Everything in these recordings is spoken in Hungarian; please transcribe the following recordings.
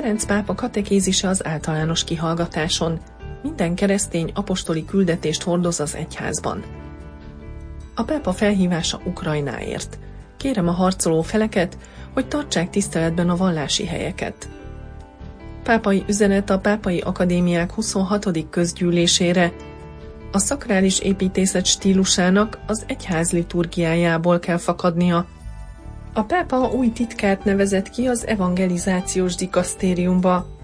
Ferenc pápa katekézise az általános kihallgatáson. Minden keresztény apostoli küldetést hordoz az egyházban. A pápa felhívása Ukrajnáért. Kérem a harcoló feleket, hogy tartsák tiszteletben a vallási helyeket. Pápai üzenet a Pápai Akadémiák 26. közgyűlésére. A szakrális építészet stílusának az egyház liturgiájából kell fakadnia, a pápa új titkárt nevezett ki az evangelizációs dikasztériumba.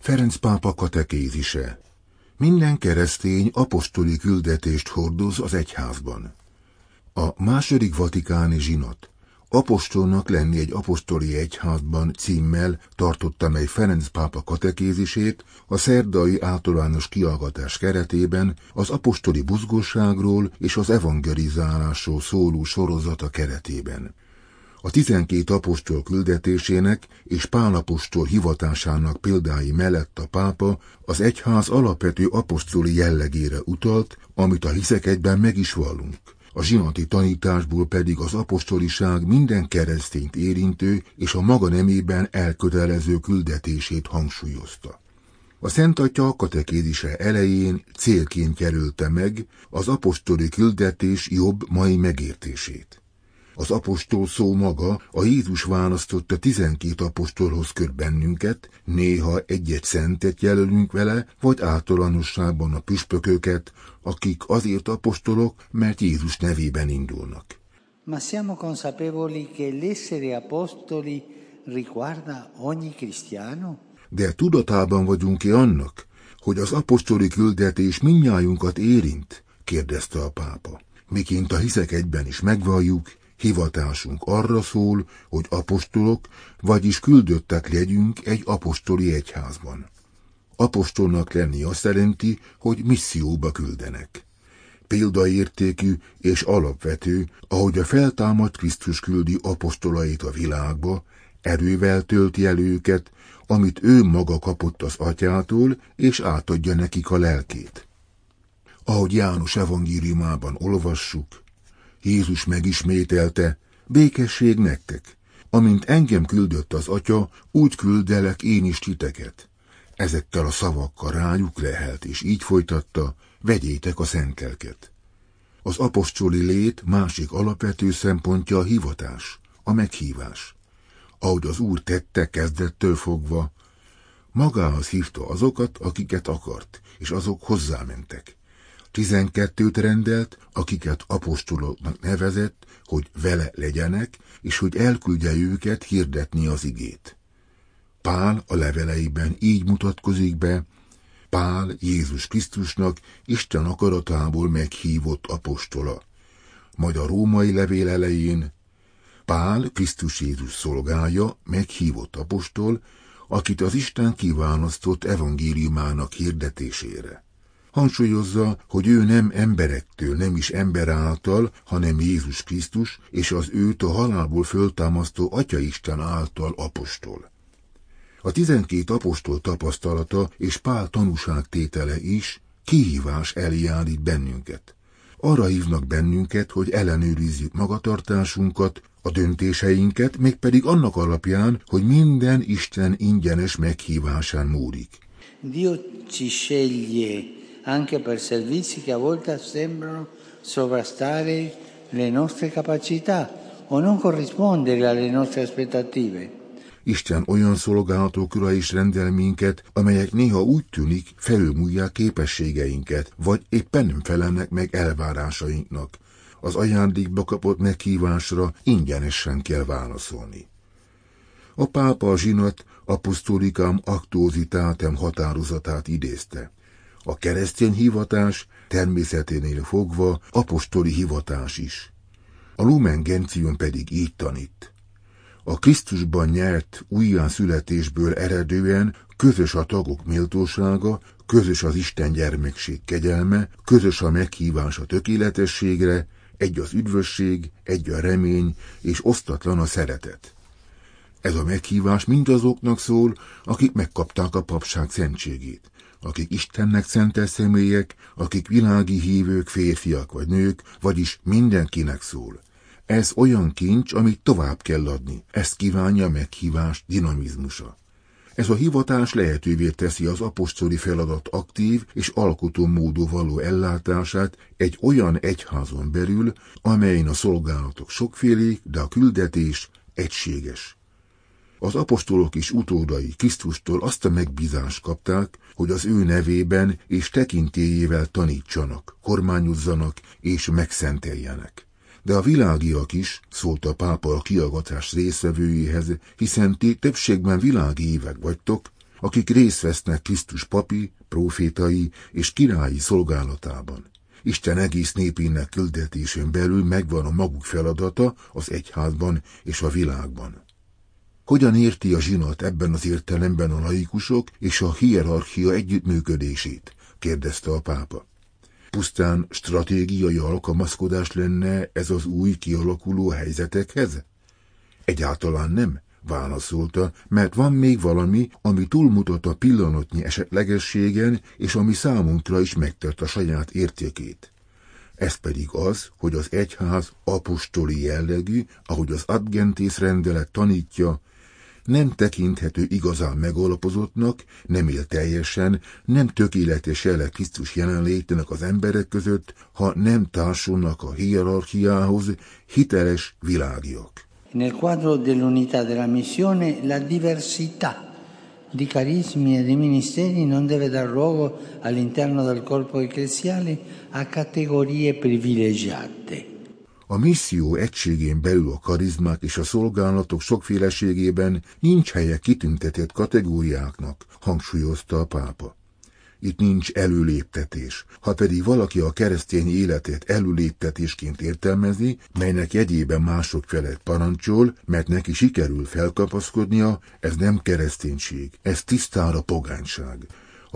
Ferenc pápa katekézise Minden keresztény apostoli küldetést hordoz az egyházban. A második vatikáni zsinat apostolnak lenni egy apostoli egyházban címmel tartotta mely Ferenc pápa katekézisét a szerdai általános kiallgatás keretében az apostoli buzgosságról és az evangelizálásról szóló sorozata keretében. A tizenkét apostol küldetésének és pálapostol hivatásának példái mellett a pápa az egyház alapvető apostoli jellegére utalt, amit a hiszek egyben meg is vallunk a zsinati tanításból pedig az apostoliság minden keresztényt érintő és a maga nemében elkötelező küldetését hangsúlyozta. A Szent Atya katekézise elején célként kerülte meg az apostoli küldetés jobb mai megértését. Az apostol szó maga a Jézus választotta tizenkét apostolhoz köt bennünket, néha egy-egy szentet jelölünk vele, vagy általánosságban a püspököket, akik azért apostolok, mert Jézus nevében indulnak. Ma siamo consapevoli che l'essere apostoli riguarda ogni cristiano? De tudatában vagyunk-e annak, hogy az apostoli küldetés minnyájunkat érint? kérdezte a pápa. Miként a hiszek egyben is megvalljuk, hivatásunk arra szól, hogy apostolok, vagyis küldöttek legyünk egy apostoli egyházban. Apostolnak lenni azt jelenti, hogy misszióba küldenek. Példaértékű és alapvető, ahogy a feltámadt Krisztus küldi apostolait a világba, erővel tölti el őket, amit ő maga kapott az atyától, és átadja nekik a lelkét. Ahogy János evangéliumában olvassuk, Jézus megismételte, békesség nektek, amint engem küldött az atya, úgy küldelek én is titeket. Ezekkel a szavakkal rájuk lehelt, és így folytatta, vegyétek a szentelket. Az apostoli lét másik alapvető szempontja a hivatás, a meghívás. Ahogy az Úr tette kezdettől fogva, magához hívta azokat, akiket akart, és azok hozzámentek. Tizenkettőt rendelt, akiket apostoloknak nevezett, hogy vele legyenek, és hogy elküldje őket hirdetni az igét. Pál a leveleiben így mutatkozik be, Pál Jézus Krisztusnak Isten akaratából meghívott apostola. Majd a római levél elején Pál Krisztus Jézus szolgája, meghívott apostol, akit az Isten kiválasztott evangéliumának hirdetésére. Hangsúlyozza, hogy ő nem emberektől, nem is ember által, hanem Jézus Krisztus és az őt a halálból föltámasztó Atya Isten által apostol. A tizenkét apostol tapasztalata és Pál tanúságtétele is kihívás elé állít bennünket. Arra hívnak bennünket, hogy ellenőrizzük magatartásunkat, a döntéseinket, mégpedig annak alapján, hogy minden Isten ingyenes meghívásán múlik. Dio ci sceglie anche per servizi che a volte sembrano sovrastare le nostre capacità o non corrispondere alle nostre aspettative. Isten olyan szolgálatokra is rendel minket, amelyek néha úgy tűnik felülmúlják képességeinket, vagy éppen nem felelnek meg elvárásainknak. az ajándékba kapott meghívásra ingyenesen kell válaszolni. A pápa a zsinat apostolikám aktózitátem határozatát idézte. A keresztény hivatás természeténél fogva apostoli hivatás is. A Lumen Gentium pedig így tanít. A Krisztusban nyert újjászületésből eredően közös a tagok méltósága, közös az Isten gyermekség kegyelme, közös a meghívás a tökéletességre, egy az üdvösség, egy a remény, és osztatlan a szeretet. Ez a meghívás mindazoknak szól, akik megkapták a papság szentségét, akik Istennek szentes személyek, akik világi hívők, férfiak vagy nők, vagyis mindenkinek szól. Ez olyan kincs, amit tovább kell adni. Ezt kívánja a meghívás dinamizmusa. Ez a hivatás lehetővé teszi az apostoli feladat aktív és alkotó módú való ellátását egy olyan egyházon belül, amelyen a szolgálatok sokfélék, de a küldetés egységes. Az apostolok és utódai Krisztustól azt a megbízást kapták, hogy az ő nevében és tekintélyével tanítsanak, kormányozzanak és megszenteljenek de a világiak is, szólt a pápa a kiagatás részvevőjéhez, hiszen ti többségben világi évek vagytok, akik részt vesznek Krisztus papi, profétai és királyi szolgálatában. Isten egész népének küldetésén belül megvan a maguk feladata az egyházban és a világban. Hogyan érti a zsinat ebben az értelemben a laikusok és a hierarchia együttműködését? kérdezte a pápa. Pusztán stratégiai alkalmazkodás lenne ez az új kialakuló helyzetekhez? Egyáltalán nem, válaszolta, mert van még valami, ami túlmutat a pillanatnyi esetlegességen, és ami számunkra is megtört a saját értékét. Ez pedig az, hogy az egyház apostoli jellegű, ahogy az Adgentész rendelet tanítja, nem tekinthető igazán megalapozottnak, nem él teljesen, nem tökéletes jele Krisztus jelenlétének az emberek között, ha nem társulnak a hierarchiához hiteles világiak. Nel quadro dell'unità della missione, la diversità di carismi e di ministeri non deve dar luogo all'interno del corpo ecclesiale a categorie privilegiate. A misszió egységén belül a karizmák és a szolgálatok sokféleségében nincs helye kitüntetett kategóriáknak, hangsúlyozta a pápa. Itt nincs előléptetés. Ha pedig valaki a keresztény életét előléptetésként értelmezi, melynek jegyében mások felett parancsol, mert neki sikerül felkapaszkodnia, ez nem kereszténység, ez tisztára pogányság.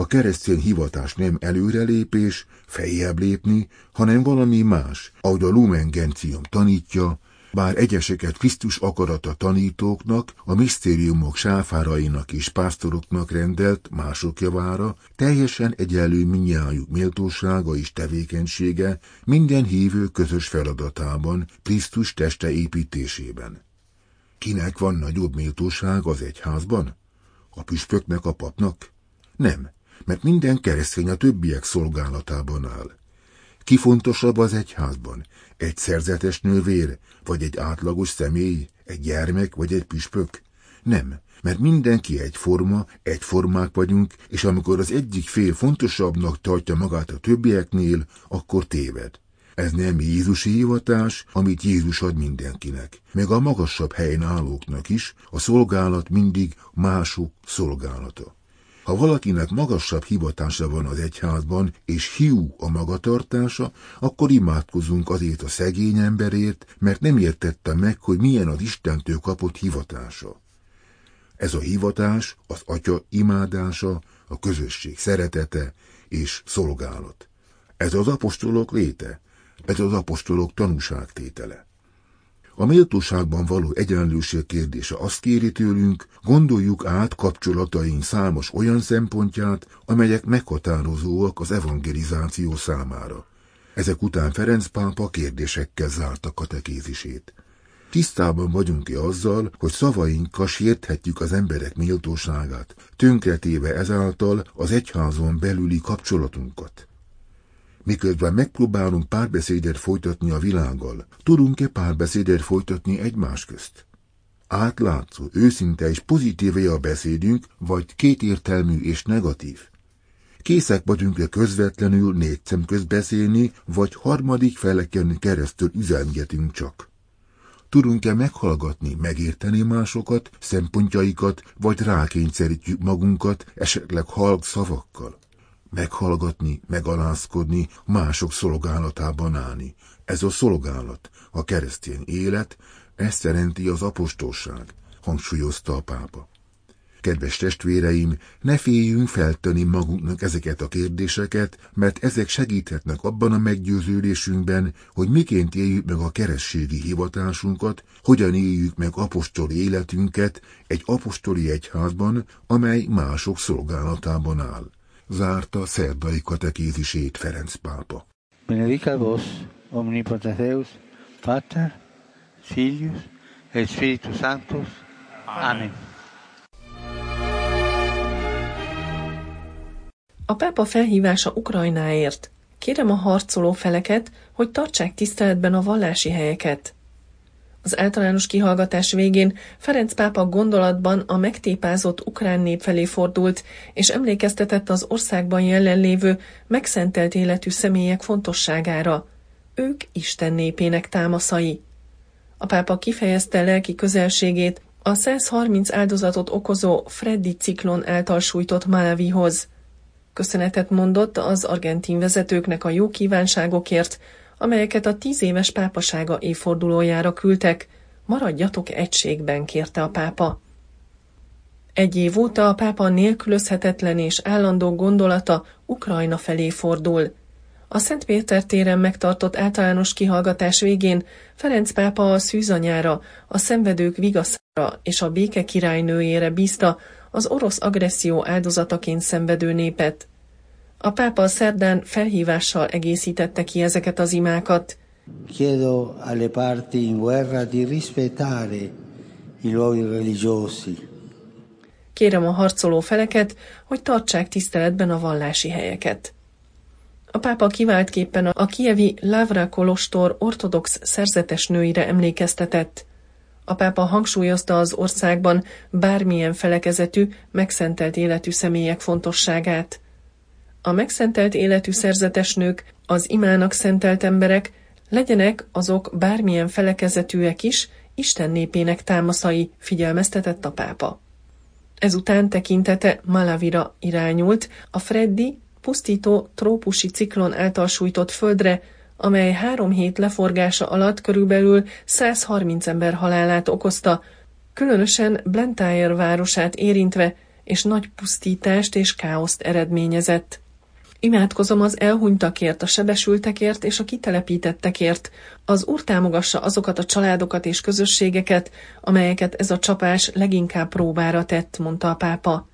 A keresztény hivatás nem előrelépés, fejjebb lépni, hanem valami más, ahogy a Lumen Gentium tanítja, bár egyeseket Krisztus akarata tanítóknak, a misztériumok sáfárainak és pásztoroknak rendelt mások javára, teljesen egyenlő minnyájuk méltósága és tevékenysége minden hívő közös feladatában, Krisztus teste építésében. Kinek van nagyobb méltóság az egyházban? A püspöknek, a papnak? Nem, mert minden keresztény a többiek szolgálatában áll. Ki fontosabb az egyházban? Egy szerzetes nővér, vagy egy átlagos személy, egy gyermek, vagy egy püspök? Nem, mert mindenki egyforma, egyformák vagyunk, és amikor az egyik fél fontosabbnak tartja magát a többieknél, akkor téved. Ez nem Jézusi hivatás, amit Jézus ad mindenkinek, meg a magasabb helyen állóknak is, a szolgálat mindig mások szolgálata. Ha valakinek magasabb hivatása van az egyházban, és hiú a magatartása, akkor imádkozunk azért a szegény emberért, mert nem értette meg, hogy milyen az Istentől kapott hivatása. Ez a hivatás az atya imádása, a közösség szeretete és szolgálat. Ez az apostolok léte, ez az apostolok tanúságtétele. A méltóságban való egyenlőség kérdése azt kéri tőlünk, gondoljuk át kapcsolataink számos olyan szempontját, amelyek meghatározóak az evangelizáció számára. Ezek után Ferenc pápa kérdésekkel zárta katekézisét. Tisztában vagyunk-e azzal, hogy szavainkkal sérthetjük az emberek méltóságát, tönkretéve ezáltal az egyházon belüli kapcsolatunkat? Miközben megpróbálunk párbeszédet folytatni a világgal, tudunk-e párbeszédet folytatni egymás közt? Átlátszó, őszinte és pozitív a beszédünk, vagy kétértelmű és negatív? Készek vagyunk-e közvetlenül négy szem beszélni, vagy harmadik feleken keresztül üzengetünk csak? Tudunk-e meghallgatni, megérteni másokat, szempontjaikat, vagy rákényszerítjük magunkat, esetleg halk szavakkal? Meghallgatni, megalázkodni, mások szolgálatában állni. Ez a szolgálat, a keresztény élet, ezt jelenti az apostolság, hangsúlyozta a pápa. Kedves testvéreim, ne féljünk feltenni magunknak ezeket a kérdéseket, mert ezek segíthetnek abban a meggyőződésünkben, hogy miként éljük meg a kerességi hivatásunkat, hogyan éljük meg apostoli életünket egy apostoli egyházban, amely mások szolgálatában áll. Zárta szerdai katekézisét Ferenc pápa. Benedicat vos, omnipotens Deus, Pater, Filius et Spiritus Sanctus. Amen. A pápa felhívása Ukrajnáért. Kérem a harcoló feleket, hogy tartsák tiszteletben a vallási helyeket. Az általános kihallgatás végén Ferenc pápa gondolatban a megtépázott ukrán nép felé fordult, és emlékeztetett az országban jelenlévő, megszentelt életű személyek fontosságára. Ők Isten népének támaszai. A pápa kifejezte lelki közelségét a 130 áldozatot okozó Freddy ciklon által sújtott Malawihoz. Köszönetet mondott az argentin vezetőknek a jó kívánságokért, amelyeket a tíz éves pápasága évfordulójára küldtek, maradjatok egységben, kérte a pápa. Egy év óta a pápa nélkülözhetetlen és állandó gondolata Ukrajna felé fordul. A Szent Péter téren megtartott általános kihallgatás végén Ferenc pápa a szűzanyára, a szenvedők vigaszára és a béke királynőjére bízta, az orosz agresszió áldozataként szenvedő népet. A pápa szerdán felhívással egészítette ki ezeket az imákat. Chiedo alle parti in guerra di rispettare i luoghi religiosi. Kérem a harcoló feleket, hogy tartsák tiszteletben a vallási helyeket. A pápa kiváltképpen a kievi Lavra Kolostor ortodox szerzetes nőire emlékeztetett. A pápa hangsúlyozta az országban bármilyen felekezetű, megszentelt életű személyek fontosságát. A megszentelt életű szerzetes nők, az imának szentelt emberek, legyenek azok bármilyen felekezetűek is, Isten népének támaszai, figyelmeztetett a pápa. Ezután tekintete Malavira irányult, a Freddi pusztító trópusi ciklon által sújtott földre, amely három hét leforgása alatt körülbelül 130 ember halálát okozta, különösen Blantyre városát érintve, és nagy pusztítást és káoszt eredményezett. Imádkozom az elhunytakért, a sebesültekért és a kitelepítettekért. Az Úr támogassa azokat a családokat és közösségeket, amelyeket ez a csapás leginkább próbára tett, mondta a pápa.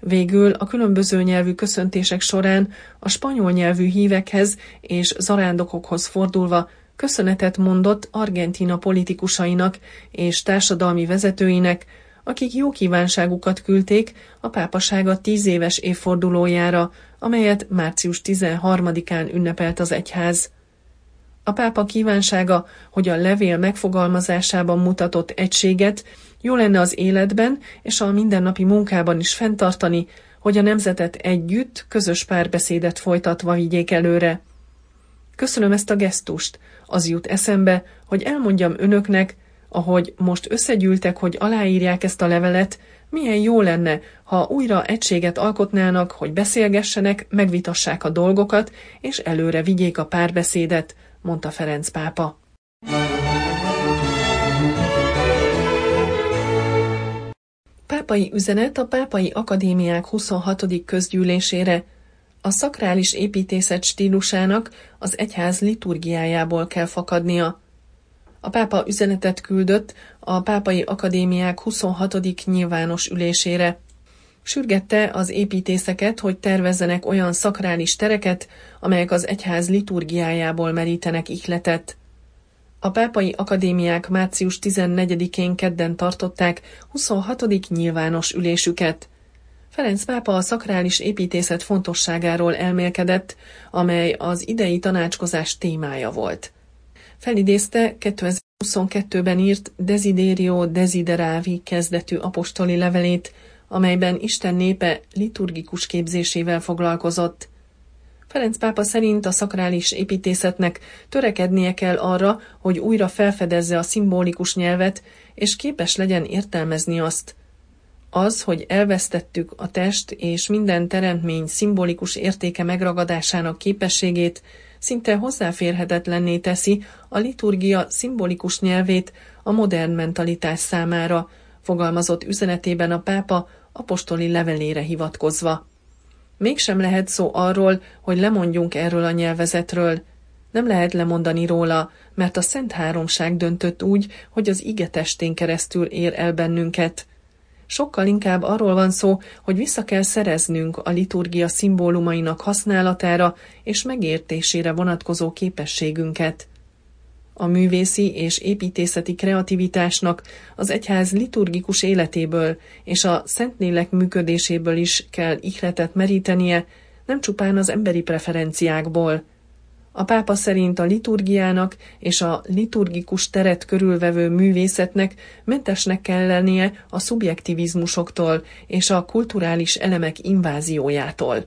Végül a különböző nyelvű köszöntések során a spanyol nyelvű hívekhez és zarándokokhoz fordulva köszönetet mondott Argentina politikusainak és társadalmi vezetőinek, akik jó kívánságukat küldték a pápasága tíz éves évfordulójára, amelyet március 13-án ünnepelt az egyház. A pápa kívánsága, hogy a levél megfogalmazásában mutatott egységet jó lenne az életben és a mindennapi munkában is fenntartani, hogy a nemzetet együtt, közös párbeszédet folytatva vigyék előre. Köszönöm ezt a gesztust, az jut eszembe, hogy elmondjam önöknek, ahogy most összegyűltek, hogy aláírják ezt a levelet, milyen jó lenne, ha újra egységet alkotnának, hogy beszélgessenek, megvitassák a dolgokat, és előre vigyék a párbeszédet, mondta Ferenc pápa. Pápai üzenet a Pápai Akadémiák 26. közgyűlésére. A szakrális építészet stílusának az egyház liturgiájából kell fakadnia. A pápa üzenetet küldött a Pápai Akadémiák 26. nyilvános ülésére. Sürgette az építészeket, hogy tervezzenek olyan szakrális tereket, amelyek az egyház liturgiájából merítenek ihletet. A pápai akadémiák március 14-én kedden tartották 26. nyilvános ülésüket. Ferenc pápa a szakrális építészet fontosságáról elmélkedett, amely az idei tanácskozás témája volt. Felidézte 2022-ben írt Desiderio Desideravi kezdetű apostoli levelét, amelyben Isten népe liturgikus képzésével foglalkozott. Ferenc pápa szerint a szakrális építészetnek törekednie kell arra, hogy újra felfedezze a szimbolikus nyelvet, és képes legyen értelmezni azt. Az, hogy elvesztettük a test és minden teremtmény szimbolikus értéke megragadásának képességét, szinte hozzáférhetetlenné teszi a liturgia szimbolikus nyelvét a modern mentalitás számára, fogalmazott üzenetében a pápa apostoli levelére hivatkozva. Mégsem lehet szó arról, hogy lemondjunk erről a nyelvezetről. Nem lehet lemondani róla, mert a Szent Háromság döntött úgy, hogy az ige testén keresztül ér el bennünket. Sokkal inkább arról van szó, hogy vissza kell szereznünk a liturgia szimbólumainak használatára és megértésére vonatkozó képességünket. A művészi és építészeti kreativitásnak az egyház liturgikus életéből és a Szentlélek működéséből is kell ihletet merítenie, nem csupán az emberi preferenciákból. A pápa szerint a liturgiának és a liturgikus teret körülvevő művészetnek mentesnek kell lennie a szubjektivizmusoktól és a kulturális elemek inváziójától.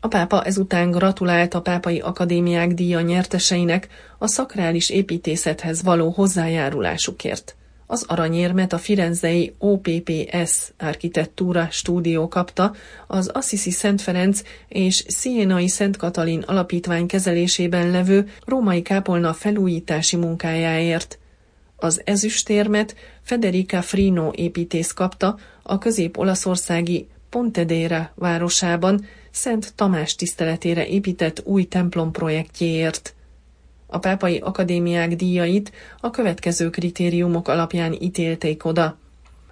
A pápa ezután gratulált a pápai akadémiák díja nyerteseinek a szakrális építészethez való hozzájárulásukért. Az aranyérmet a Firenzei OPPS architektúra stúdió kapta, az Assisi Szent Ferenc és Sienai Szent Katalin alapítvány kezelésében levő római kápolna felújítási munkájáért. Az ezüstérmet Federica Frino építész kapta a közép-olaszországi Pontedera városában Szent Tamás tiszteletére épített új templom projektjéért. A pápai akadémiák díjait a következő kritériumok alapján ítélték oda.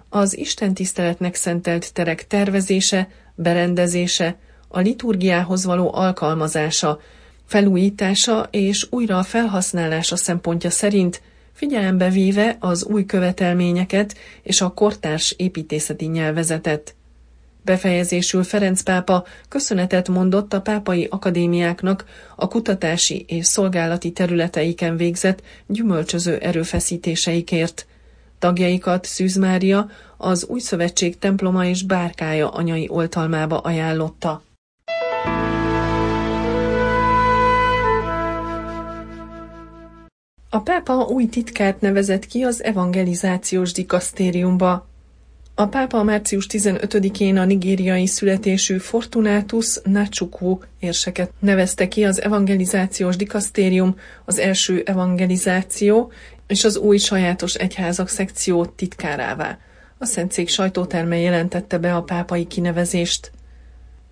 Az Isten tiszteletnek szentelt terek tervezése, berendezése, a liturgiához való alkalmazása, felújítása és újra felhasználása szempontja szerint figyelembe véve az új követelményeket és a kortárs építészeti nyelvezetet. Befejezésül Ferenc pápa köszönetet mondott a pápai akadémiáknak a kutatási és szolgálati területeiken végzett gyümölcsöző erőfeszítéseikért. Tagjaikat Szűz Mária az Új Szövetség temploma és bárkája anyai oltalmába ajánlotta. A pápa új titkát nevezett ki az evangelizációs dikasztériumba. A pápa március 15-én a nigériai születésű Fortunatus Nachukwu érseket nevezte ki az evangelizációs dikasztérium, az első evangelizáció és az új sajátos egyházak szekció titkárává. A Szentszék sajtóterme jelentette be a pápai kinevezést.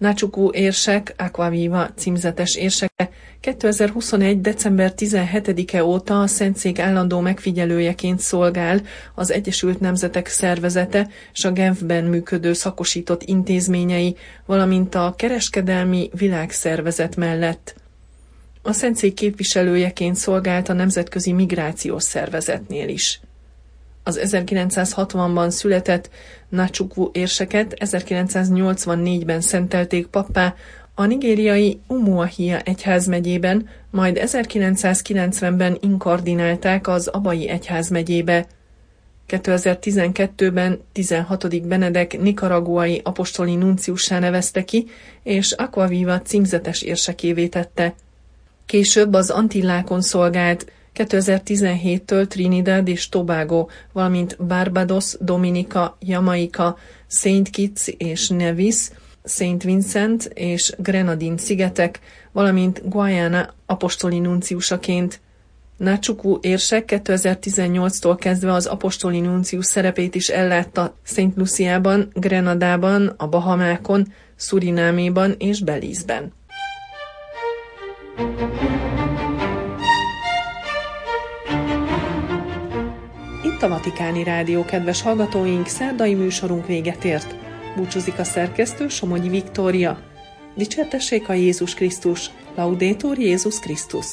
Nácsukú érsek, Aquaviva címzetes érseke 2021. december 17-e óta a Szentszék állandó megfigyelőjeként szolgál az Egyesült Nemzetek Szervezete és a Genfben működő szakosított intézményei, valamint a Kereskedelmi Világszervezet mellett. A Szentszék képviselőjeként szolgált a Nemzetközi Migrációs Szervezetnél is. Az 1960-ban született Nachukwu érseket 1984-ben szentelték pappá a nigériai Umuahia egyházmegyében, majd 1990-ben inkardinálták az Abai egyházmegyébe. 2012-ben 16. Benedek nikaraguai apostoli nunciussá nevezte ki, és Aquaviva címzetes érsekévé tette. Később az Antillákon szolgált, 2017-től Trinidad és Tobago, valamint Barbados, Dominika, Jamaica, Saint Kitts és Nevis, Saint Vincent és Grenadin szigetek, valamint Guayana apostoli nunciusaként. Nácsukú érsek 2018-tól kezdve az apostoli nuncius szerepét is ellátta Saint Luciában, Grenadában, a Bahamákon, Szurináméban és Belízben. A Vatikáni Rádió, kedves hallgatóink, szerdai műsorunk véget ért. Búcsúzik a szerkesztő Somogyi Viktória. Dicsértessék a Jézus Krisztus, Laudétor Jézus Krisztus!